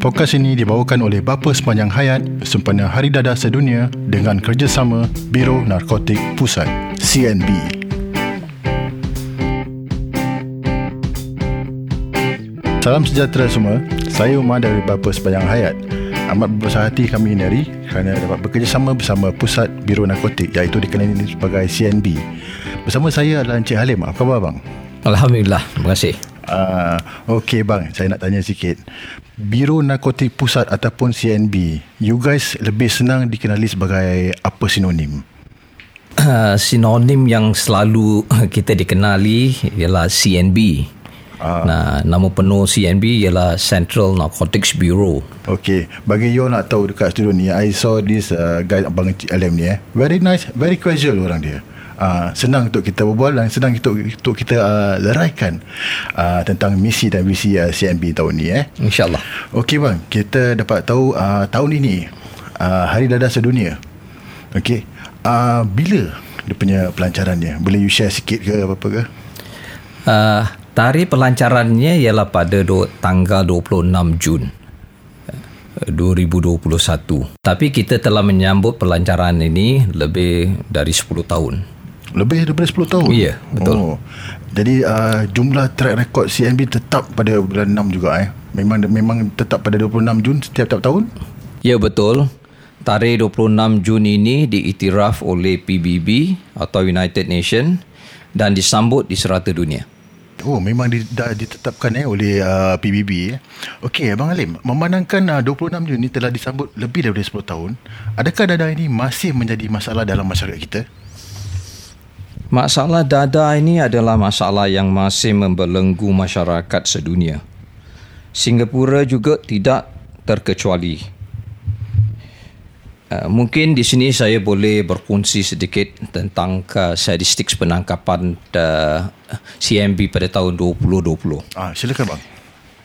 Podcast ini dibawakan oleh Bapa Sepanjang Hayat sempena Hari Dadah Sedunia dengan kerjasama Biro Narkotik Pusat CNB. Salam sejahtera semua. Saya Umar dari Bapa Sepanjang Hayat. Amat berbesar hati kami ini hari kerana dapat bekerjasama bersama Pusat Biro Narkotik iaitu dikenali sebagai CNB. Bersama saya adalah Encik Halim. Apa khabar bang? Alhamdulillah. Terima kasih. Uh, Okey bang, saya nak tanya sikit. Biro Narkotik Pusat ataupun CNB, you guys lebih senang dikenali sebagai apa sinonim? Uh, sinonim yang selalu kita dikenali ialah CNB. Uh. Nah, nama penuh CNB ialah Central Narcotics Bureau. Okey, bagi you nak tahu dekat studio ni, I saw this uh, guy Abang Alam ni eh. Very nice, very casual orang dia. Uh, senang untuk kita berbual dan senang untuk, untuk kita uh, leraikan uh, tentang misi dan visi uh, CNB tahun ni eh. InsyaAllah. Okey bang, kita dapat tahu uh, tahun ini uh, Hari Dadah Sedunia. Okey, uh, bila dia punya pelancarannya? Boleh you share sikit ke apa-apa ke? Uh, tarikh pelancarannya ialah pada do, tanggal 26 Jun. 2021. Tapi kita telah menyambut pelancaran ini lebih dari 10 tahun. Lebih daripada 10 tahun? Ya, betul. Oh. Jadi uh, jumlah track record CNB tetap pada bulan 6 juga eh. Memang memang tetap pada 26 Jun setiap-tiap tahun? Ya, betul. Tarikh 26 Jun ini diiktiraf oleh PBB atau United Nation dan disambut di serata dunia. Oh, memang di, dah ditetapkan eh oleh uh, PBB eh. Okey, Abang Alim, memandangkan uh, 26 Jun ini telah disambut lebih daripada 10 tahun, adakah dadah ini masih menjadi masalah dalam masyarakat kita? Masalah dada ini adalah masalah yang masih membelenggu masyarakat sedunia. Singapura juga tidak terkecuali. Uh, mungkin di sini saya boleh berkongsi sedikit tentang uh, statistik penangkapan uh, CMB pada tahun 2020. Ah, silakan bang.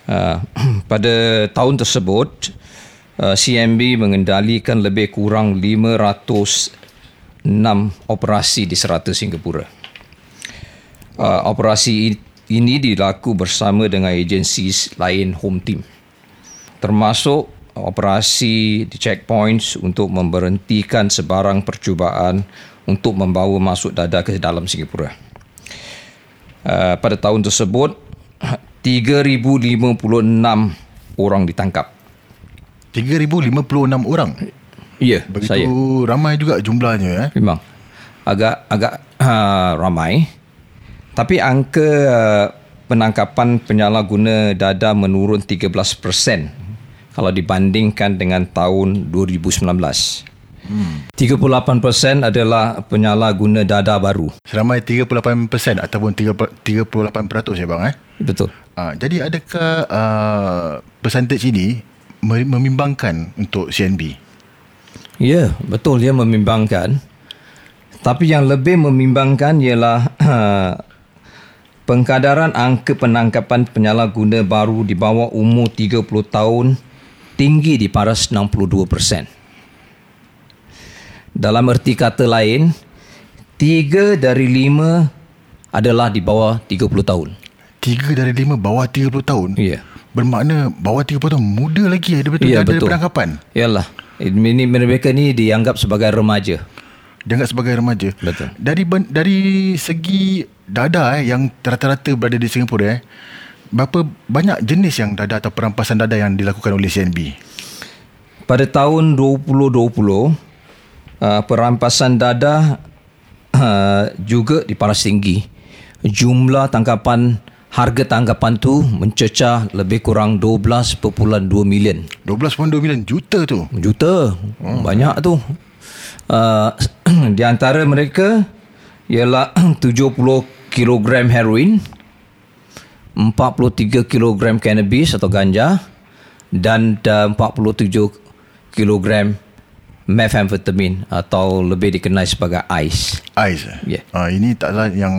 Uh, pada tahun tersebut, uh, CMB mengendalikan lebih kurang 500 enam operasi di serata Singapura. Uh, operasi ini dilaku bersama dengan agensi lain home team. Termasuk operasi di checkpoints untuk memberhentikan sebarang percubaan untuk membawa masuk dada ke dalam Singapura. Uh, pada tahun tersebut, 3,056 orang ditangkap. 3,056 orang? Ya, Begitu saya. ramai juga jumlahnya eh. Memang. Agak agak uh, ramai. Tapi angka uh, penangkapan penyalahguna dada menurun 13% kalau dibandingkan dengan tahun 2019. Hmm. 38% adalah penyalahguna dada baru. Seramai 38% ataupun 38% ya bang eh? Betul. Uh, jadi adakah uh, percentage ini membimbangkan untuk CNB? Ya, betul dia membimbangkan. Tapi yang lebih membimbangkan ialah pengkadaran angka penangkapan penyalahguna baru di bawah umur 30 tahun tinggi di paras 62%. Dalam erti kata lain, tiga dari lima adalah di bawah 30 tahun. Tiga dari lima bawah 30 tahun? Ya. Bermakna bawah 30 tahun muda lagi ada betul ya, ada betul. penangkapan? Yalah. Ini mereka ni dianggap sebagai remaja. Dianggap sebagai remaja. Betul. Dari dari segi dada eh, yang rata-rata berada di Singapura eh, berapa banyak jenis yang dada atau perampasan dada yang dilakukan oleh CNB? Pada tahun 2020, uh, perampasan dada uh, juga diparas tinggi. Jumlah tangkapan harga tanggapan tu mencecah lebih kurang 12.2 million. 12.2 million juta tu. Juta. Hmm. Banyak tu. Uh, di antara mereka ialah 70 kilogram heroin, 43 kilogram cannabis atau ganja dan uh, 47 kilogram methamphetamine atau lebih dikenal sebagai ice. Ice. Yeah. Uh, ini taklah yang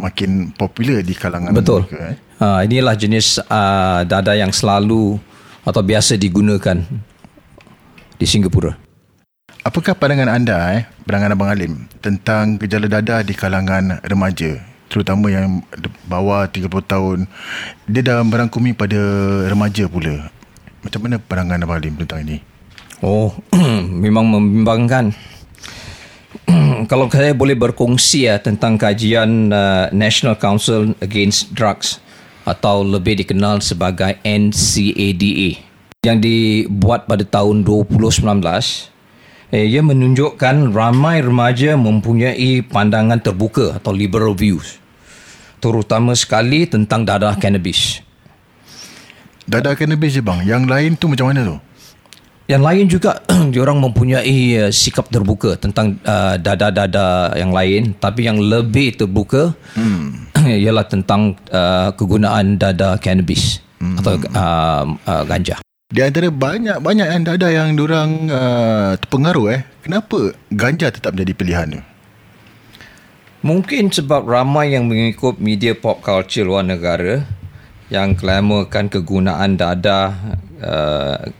makin popular di kalangan Betul. mereka. Eh? Uh, inilah jenis uh, dada yang selalu atau biasa digunakan di Singapura. Apakah pandangan anda, eh, pandangan Abang Alim, tentang gejala dada di kalangan remaja? Terutama yang bawah 30 tahun. Dia dah merangkumi pada remaja pula. Macam mana pandangan Abang Halim tentang ini? Oh, memang membimbangkan. Kalau saya boleh berkongsi ya tentang kajian uh, National Council Against Drugs atau lebih dikenal sebagai NCADA yang dibuat pada tahun 2019 eh, ia menunjukkan ramai remaja mempunyai pandangan terbuka atau liberal views terutama sekali tentang dadah cannabis. Dadah cannabis je bang. Yang lain tu macam mana tu? Yang lain juga diorang mempunyai uh, sikap terbuka tentang uh, dada-dada yang lain tapi yang lebih terbuka hmm. ialah tentang uh, kegunaan dada cannabis hmm. atau uh, uh, ganja. Di antara banyak-banyak yang dada yang diorang uh, terpengaruh eh. Kenapa ganja tetap menjadi pilihan tu? Mungkin sebab ramai yang mengikut media pop culture luar negara yang glamourkan kegunaan dada uh,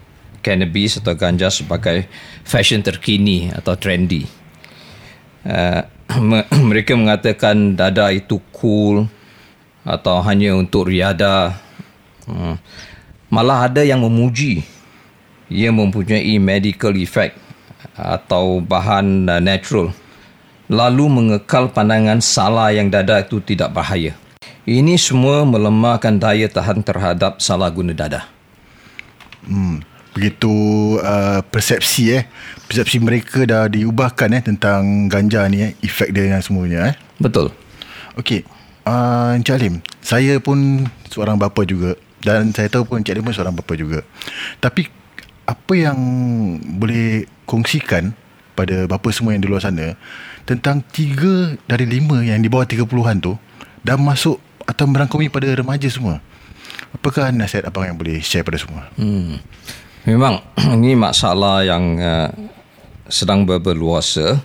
cannabis atau ganja sebagai fashion terkini atau trendy. Uh, mereka mengatakan dada itu cool atau hanya untuk riada. Uh, malah ada yang memuji ia mempunyai medical effect atau bahan uh, natural lalu mengekal pandangan salah yang dada itu tidak bahaya. Ini semua melemahkan daya tahan terhadap salah guna dada. Hmm begitu uh, persepsi eh. Persepsi mereka dah diubahkan eh tentang ganja ni eh efek dia dan semuanya eh. Betul. Okey uh, Encik Alim saya pun seorang bapa juga dan saya tahu pun Encik Alim pun seorang bapa juga. Tapi apa yang boleh kongsikan pada bapa semua yang di luar sana tentang tiga dari lima yang di bawah 30-an tu dah masuk atau merangkumi pada remaja semua? Apakah nasihat abang yang boleh share pada semua? Hmm. Memang ini masalah yang uh, sedang berluasa.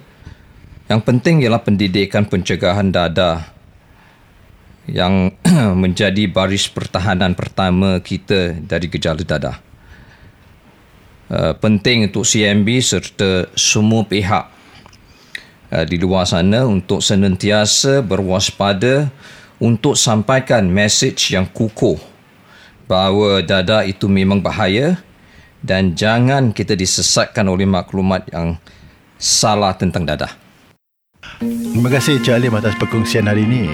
Yang penting ialah pendidikan pencegahan dada yang menjadi baris pertahanan pertama kita dari gejala dada. Uh, penting untuk CMB serta semua pihak uh, di luar sana untuk senantiasa berwaspada untuk sampaikan message yang kukuh bahawa dada itu memang bahaya dan jangan kita disesatkan oleh maklumat yang salah tentang dadah. Terima kasih Cik Alim atas perkongsian hari ini.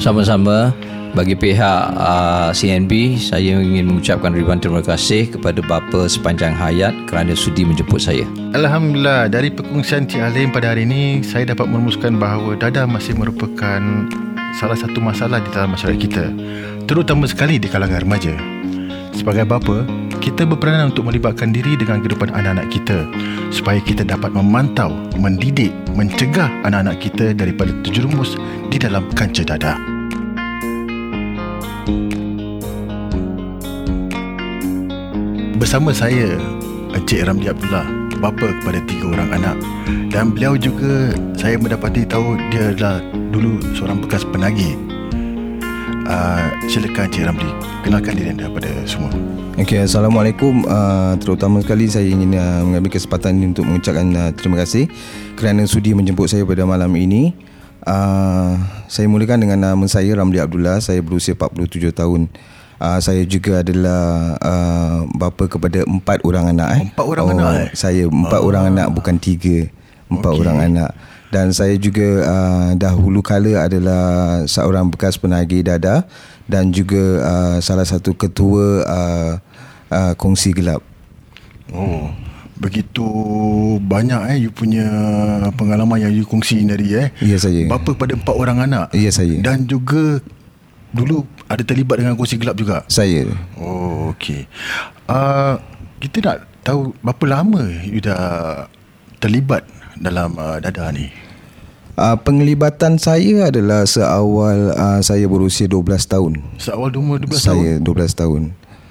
Sama-sama bagi pihak uh, CNB saya ingin mengucapkan ribuan terima kasih kepada bapa sepanjang hayat kerana sudi menjemput saya. Alhamdulillah dari perkongsian Cik Alim pada hari ini saya dapat merumuskan bahawa dadah masih merupakan salah satu masalah di dalam masyarakat kita terutama sekali di kalangan remaja. Sebagai bapa, kita berperanan untuk melibatkan diri dengan kehidupan anak-anak kita. Supaya kita dapat memantau, mendidik, mencegah anak-anak kita daripada terjerumus di dalam kancah dadah. Bersama saya, Encik Ramli Abdullah, bapa kepada tiga orang anak. Dan beliau juga saya mendapati tahu dia adalah dulu seorang bekas penagih uh, silakan Cik Ramli kenalkan diri anda kepada semua Okay, Assalamualaikum uh, terutama sekali saya ingin uh, mengambil kesempatan ini untuk mengucapkan uh, terima kasih kerana sudi menjemput saya pada malam ini uh, saya mulakan dengan nama saya Ramli Abdullah saya berusia 47 tahun uh, saya juga adalah uh, bapa kepada empat orang anak eh. empat orang oh, anak eh? saya empat oh. orang anak bukan tiga empat okay. orang anak dan saya juga uh, dahulu kala adalah seorang bekas penagih dada dan juga uh, salah satu ketua uh, uh, kongsi gelap. Oh, begitu banyak eh you punya pengalaman yang you kongsi dari eh. Ya saya. Bapa pada empat orang anak. Ya saya. Dan juga dulu ada terlibat dengan kongsi gelap juga. Saya. Oh, okey. Uh, kita nak tahu berapa lama you dah terlibat dalam uh, dada ni? Uh, penglibatan saya adalah seawal uh, saya berusia 12 tahun. Seawal umur 12 saya tahun? Saya 12 tahun.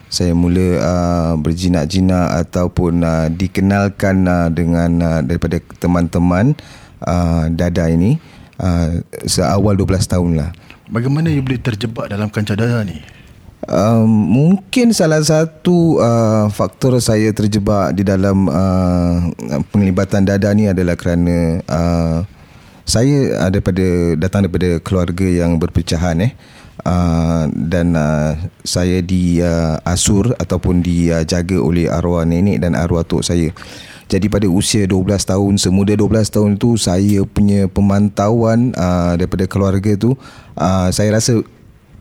Saya mula uh, berjinak-jinak ataupun uh, dikenalkan uh, dengan uh, daripada teman-teman uh, dada ini uh, seawal 12 tahun lah. Bagaimana you boleh terjebak dalam kancah dada ni? Um, mungkin salah satu uh, faktor saya terjebak di dalam uh, penglibatan dada ni adalah kerana uh, saya daripada datang daripada keluarga yang berpecahan eh uh, dan uh, saya di uh, asur ataupun dijaga uh, oleh arwah nenek dan arwah tok saya. Jadi pada usia 12 tahun, semuda 12 tahun tu saya punya pemantauan uh, daripada keluarga tu uh, saya rasa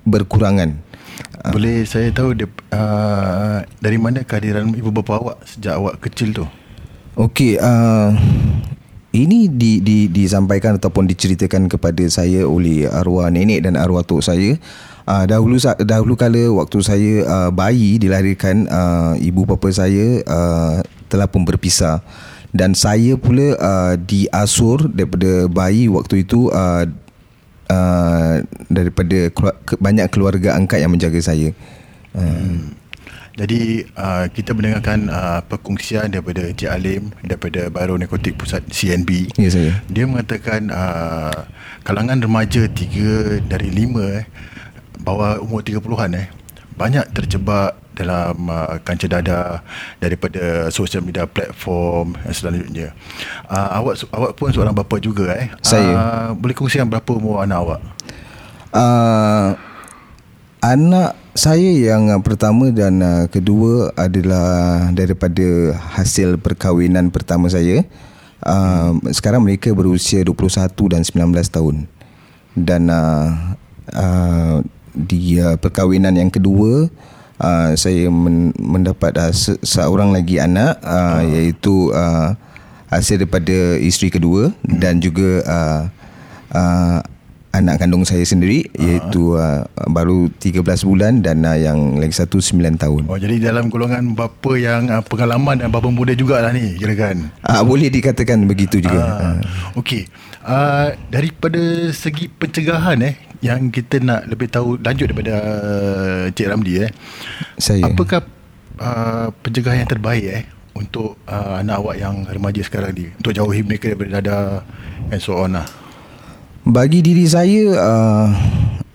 berkurangan. Boleh saya tahu dia, uh, dari mana kehadiran ibu bapa awak sejak awak kecil tu? Okey, uh, ini di, di, disampaikan ataupun diceritakan kepada saya oleh arwah nenek dan arwah tok saya. Uh, dahulu dahulu kala waktu saya uh, bayi dilahirkan uh, ibu bapa saya uh, telah pun berpisah dan saya pula uh, diasur daripada bayi waktu itu uh, uh, daripada banyak keluarga angkat yang menjaga saya. Uh. Hmm. Jadi uh, kita mendengarkan uh, perkongsian daripada Encik Alim daripada Baro Narkotik Pusat CNB. Ya saya. Dia mengatakan uh, kalangan remaja 3 dari 5 eh bawah umur 30-an eh banyak terjebak dalam uh, kancah dada daripada social media platform dan selanjutnya. Uh, awak awak pun seorang bapa juga eh. Saya. Uh, boleh kongsikan berapa umur anak awak? Uh, anak saya yang uh, pertama dan uh, kedua adalah daripada hasil perkahwinan pertama saya. Uh, sekarang mereka berusia 21 dan 19 tahun. Dan uh, uh, di uh, perkahwinan yang kedua uh, saya men- mendapat uh, se- seorang lagi anak uh, uh. iaitu uh, hasil daripada isteri kedua hmm. dan juga uh, uh, anak kandung saya sendiri uh-huh. iaitu uh, baru 13 bulan dan uh, yang lagi satu 9 tahun. Oh jadi dalam golongan bapa yang uh, pengalaman dan bapa muda jugalah ni kira-kan. Uh, boleh dikatakan begitu juga. Uh, uh. Okey. Uh, daripada segi pencegahan eh yang kita nak lebih tahu lanjut daripada uh, Cik Ramdi eh. Saya. Apakah uh, pencegahan yang terbaik eh untuk uh, anak awak yang remaja sekarang ni untuk jauhi mereka daripada dada and so on lah. Bagi diri saya uh,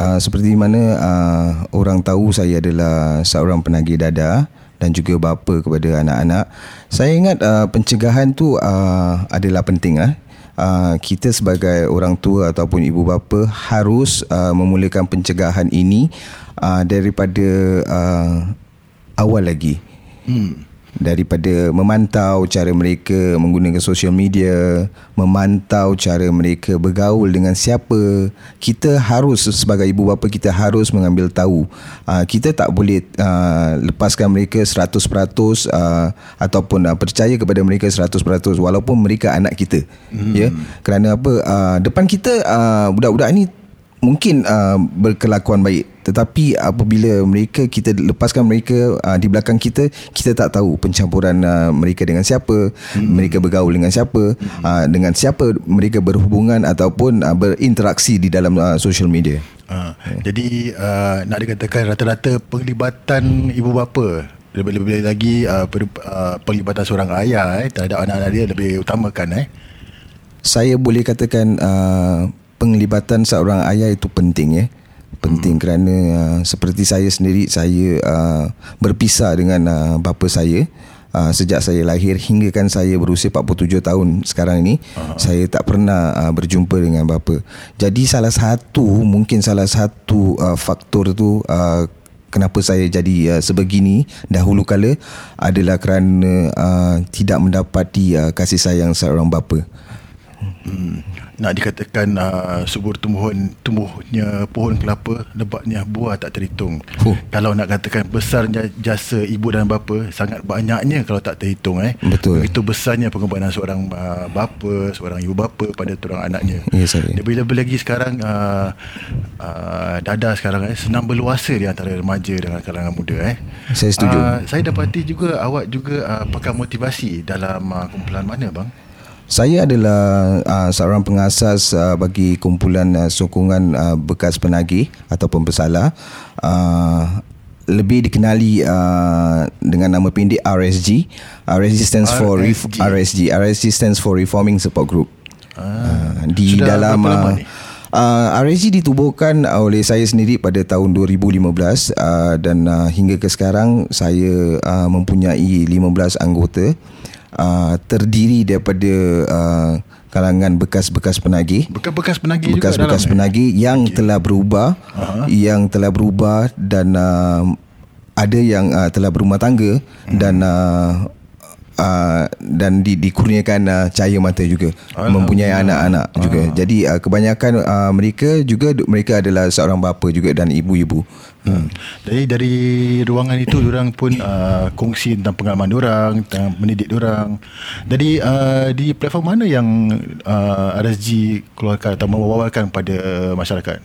uh, seperti mana uh, orang tahu saya adalah seorang penagih dada dan juga bapa kepada anak-anak. Saya ingat uh, pencegahan tu uh, adalah penting lah. Uh, kita sebagai orang tua ataupun ibu bapa harus uh, memulakan pencegahan ini uh, daripada uh, awal lagi. Hmm daripada memantau cara mereka menggunakan social media, memantau cara mereka bergaul dengan siapa, kita harus sebagai ibu bapa kita harus mengambil tahu. Uh, kita tak boleh uh, lepaskan mereka 100% uh, ataupun uh, percaya kepada mereka 100% walaupun mereka anak kita. Hmm. Ya. Kerana apa? Uh, depan kita uh, budak-budak ni mungkin uh, berkelakuan baik tetapi apabila mereka kita lepaskan mereka uh, di belakang kita kita tak tahu pencampuran uh, mereka dengan siapa hmm. mereka bergaul dengan siapa hmm. uh, dengan siapa mereka berhubungan ataupun uh, berinteraksi di dalam uh, social media uh, hmm. jadi uh, nak dikatakan rata-rata penglibatan ibu bapa lebih-lebih lagi uh, per, uh, penglibatan seorang ayah eh, terhadap anak-anak dia lebih utamakan eh saya boleh katakan uh, penglibatan seorang ayah itu penting ya. Penting hmm. kerana uh, seperti saya sendiri saya uh, berpisah dengan uh, bapa saya. Uh, sejak saya lahir hingga kan saya berusia 47 tahun sekarang ini uh-huh. saya tak pernah uh, berjumpa dengan bapa. Jadi salah satu mungkin salah satu uh, faktor tu uh, kenapa saya jadi uh, sebegini dahulu kala adalah kerana uh, tidak mendapati uh, kasih sayang seorang bapa. Hmm nak dikatakan uh, subur tumbuhan tumbuhnya pohon kelapa lebatnya buah tak terhitung. Huh. Kalau nak katakan besarnya jasa ibu dan bapa sangat banyaknya kalau tak terhitung eh. Betul. Begitu besarnya pengorbanan seorang uh, bapa, seorang ibu bapa pada orang anaknya. Ya yes, Lebih-lebih lagi sekarang uh, uh, dada sekarang eh senang berluasa di antara remaja dengan kalangan muda eh. Saya setuju. Uh, saya dapati juga awak juga uh, pakai motivasi dalam uh, kumpulan mana bang? Saya adalah uh, seorang pengasas uh, bagi kumpulan uh, sokongan uh, bekas penagih ataupun pesalah. Uh, lebih dikenali uh, dengan nama pendek RSG. RSG stands for RSG. RSG. RSG stands for Reforming Support Group. Ah, uh, di dalam uh, Uh, RSG ditubuhkan oleh saya sendiri pada tahun 2015 uh, dan uh, hingga ke sekarang saya uh, mempunyai 15 anggota uh, terdiri daripada uh, kalangan bekas-bekas penagih Bekas-bekas penagih juga bekas-bekas dalam, eh? penagih yang okay. telah berubah uh-huh. yang telah berubah dan uh, ada yang uh, telah berumah tangga hmm. dan uh, Uh, dan di, dikurniakan uh, cahaya mata juga mempunyai anak-anak uh. juga jadi uh, kebanyakan uh, mereka juga mereka adalah seorang bapa juga dan ibu-ibu Hmm. Jadi dari ruangan itu orang pun uh, kongsi tentang pengalaman orang, tentang mendidik orang. Jadi uh, di platform mana yang uh, RSG keluarkan atau mewawarkan pada masyarakat?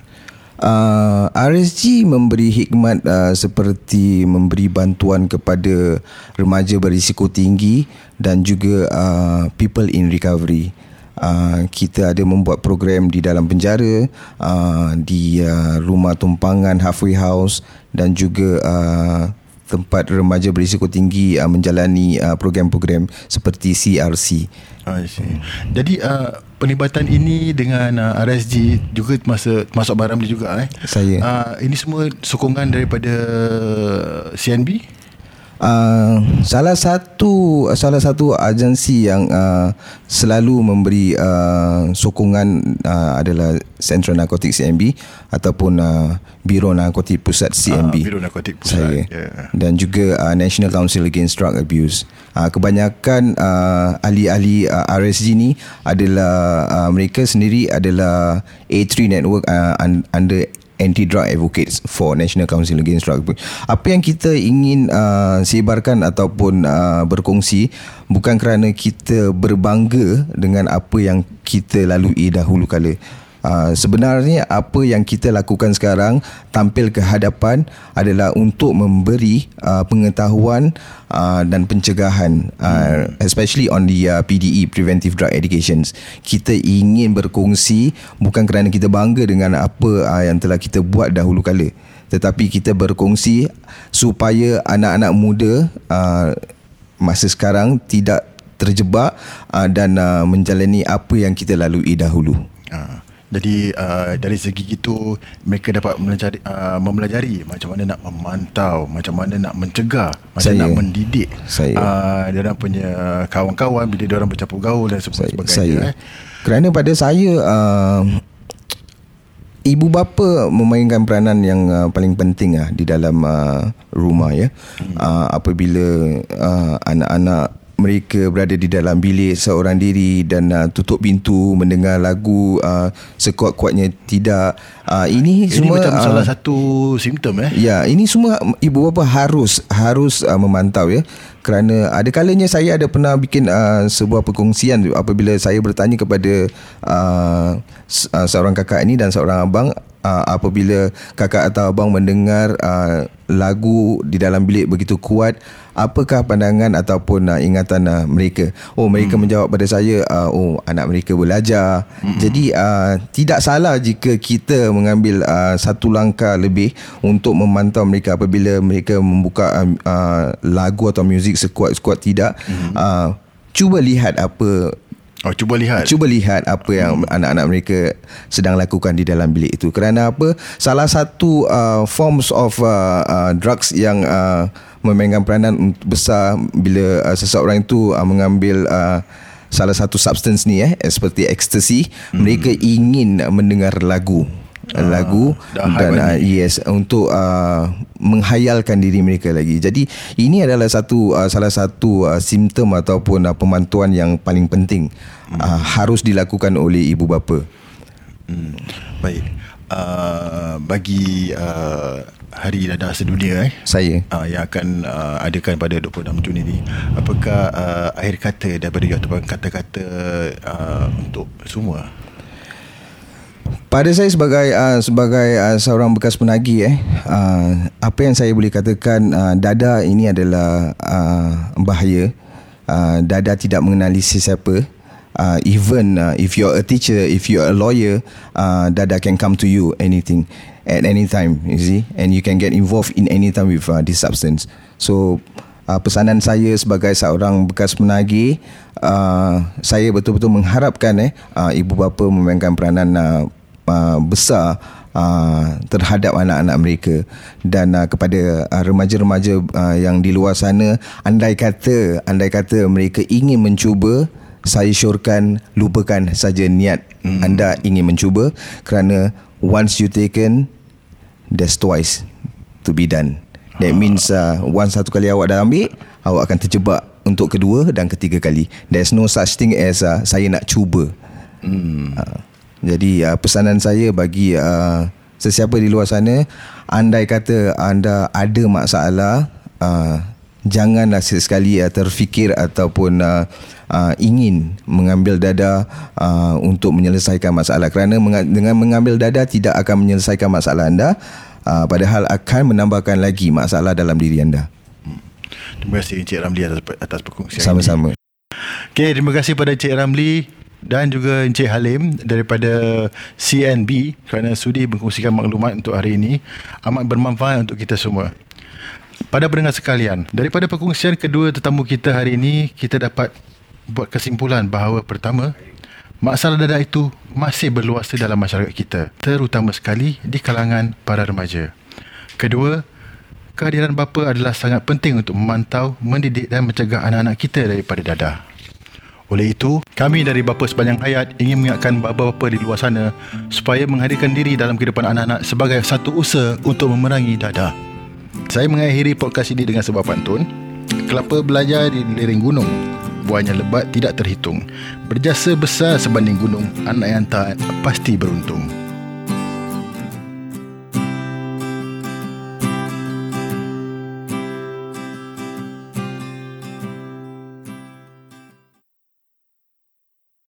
Uh, RSG memberi hikmat uh, seperti memberi bantuan kepada remaja berisiko tinggi dan juga uh, people in recovery. Uh, kita ada membuat program di dalam penjara uh, di uh, rumah tumpangan halfway house dan juga uh, tempat remaja berisiko tinggi uh, menjalani uh, program-program seperti CRC. I see. Jadi uh, penibatan ini dengan uh, RSG juga masuk masuk barang dia juga eh. Saya. Uh, ini semua sokongan daripada CNB. Uh, salah satu salah satu agensi yang uh, selalu memberi uh, sokongan uh, adalah Central Narcotic CMB ataupun uh, Biro Narkotik Pusat CMB. Uh, Biro Narkotik Pusat. Saya. Yeah. Dan juga uh, National Council Against Drug Abuse. Uh, kebanyakan uh, ahli-ahli uh, RSG ni adalah uh, mereka sendiri adalah A3 network uh, under anti-drug advocates for National Council Against Drug Abuse. Apa yang kita ingin uh, sebarkan ataupun uh, berkongsi bukan kerana kita berbangga dengan apa yang kita lalui dahulu kala. Uh, sebenarnya apa yang kita lakukan sekarang tampil ke hadapan adalah untuk memberi uh, pengetahuan uh, dan pencegahan uh, especially on the uh, PDE preventive drug educations kita ingin berkongsi bukan kerana kita bangga dengan apa uh, yang telah kita buat dahulu kala tetapi kita berkongsi supaya anak-anak muda uh, masa sekarang tidak terjebak uh, dan uh, menjalani apa yang kita lalui dahulu. Uh. Jadi uh, dari segi itu mereka dapat mempelajari, uh, mempelajari macam mana nak memantau, macam mana nak mencegah, macam mana nak mendidik saya. Uh, dia punya kawan-kawan bila dia orang bercampur gaul dan sebagainya. Saya. Eh. Kerana pada saya uh, ibu bapa memainkan peranan yang uh, paling penting uh, di dalam uh, rumah ya. Hmm. Uh, apabila uh, anak-anak mereka berada di dalam bilik seorang diri dan uh, tutup pintu mendengar lagu uh, sekuat-kuatnya tidak. Uh, ini, ini semua macam uh, salah satu simptom eh? ya ini semua ibu bapa harus harus uh, memantau ya kerana ada kalanya saya ada pernah bikin uh, sebuah perkongsian apabila saya bertanya kepada uh, seorang kakak ini dan seorang abang uh, apabila kakak atau abang mendengar uh, lagu di dalam bilik begitu kuat apakah pandangan ataupun uh, ingatan uh, mereka oh mereka hmm. menjawab pada saya uh, oh anak mereka belajar hmm. jadi uh, tidak salah jika kita mengambil uh, satu langkah lebih untuk memantau mereka apabila mereka membuka uh, uh, lagu atau muzik sekuat-sekuat tidak hmm. uh, cuba lihat apa Oh, cuba lihat. Cuba lihat apa yang hmm. anak-anak mereka sedang lakukan di dalam bilik itu. Kerana apa? Salah satu uh, forms of uh, uh, drugs yang uh, memainkan peranan besar bila uh, seseorang itu uh, mengambil uh, salah satu substance ni eh seperti ecstasy, hmm. mereka ingin mendengar lagu. Uh, lagu dan uh, yes untuk uh, menghayalkan diri mereka lagi. Jadi ini adalah satu uh, salah satu uh, simptom ataupun uh, pemantauan yang paling penting hmm. uh, harus dilakukan oleh ibu bapa. Hmm. Baik. Uh, bagi uh, Hari Dadah Sedunia eh saya uh, yang akan uh, adakan pada 26 Jun ini apakah uh, akhir kata daripada you ataupun kata-kata uh, untuk semua pada saya sebagai uh, sebagai uh, seorang bekas penagih eh uh, apa yang saya boleh katakan uh, dada ini adalah uh, bahaya. Uh, dada tidak mengenali sesiapa. Uh, even uh, if you're a teacher if you're a lawyer uh, dada can come to you anything at any time you see? And you can get involved in any time with uh, this substance. So uh, pesanan saya sebagai seorang bekas penagih uh, saya betul-betul mengharapkan eh uh, ibu bapa memainkan peranan uh, uh, besar uh, terhadap anak-anak mereka. Dan uh, kepada uh, remaja-remaja uh, yang di luar sana andai kata andai kata mereka ingin mencuba saya syorkan lupakan saja niat hmm. anda ingin mencuba. Kerana once you taken there's twice to be done. That means uh, once satu kali awak dah ambil awak akan terjebak untuk kedua dan ketiga kali. There's no such thing as uh, saya nak cuba. Hmm. uh, jadi uh, pesanan saya bagi uh, sesiapa di luar sana, andai kata anda ada masalah, uh, janganlah sekali uh, terfikir ataupun uh, uh, ingin mengambil dada uh, untuk menyelesaikan masalah. Kerana meng- dengan mengambil dada tidak akan menyelesaikan masalah anda, uh, padahal akan menambahkan lagi masalah dalam diri anda. Terima kasih Encik Ramli atas, atas perkongsian Sama-sama. Okay, terima kasih pada Encik Ramli dan juga Encik Halim daripada CNB kerana sudi berkongsikan maklumat untuk hari ini amat bermanfaat untuk kita semua. Pada pendengar sekalian, daripada perkongsian kedua tetamu kita hari ini, kita dapat buat kesimpulan bahawa pertama, masalah dada itu masih berluasa dalam masyarakat kita, terutama sekali di kalangan para remaja. Kedua, kehadiran bapa adalah sangat penting untuk memantau, mendidik dan mencegah anak-anak kita daripada dadah. Oleh itu, kami dari Bapa Sepanjang Hayat ingin mengingatkan bapa-bapa di luar sana supaya menghadirkan diri dalam kehidupan anak-anak sebagai satu usaha untuk memerangi dadah. Saya mengakhiri podcast ini dengan sebuah pantun. Kelapa belajar di lereng gunung. Buahnya lebat tidak terhitung. Berjasa besar sebanding gunung. Anak yang taat pasti beruntung.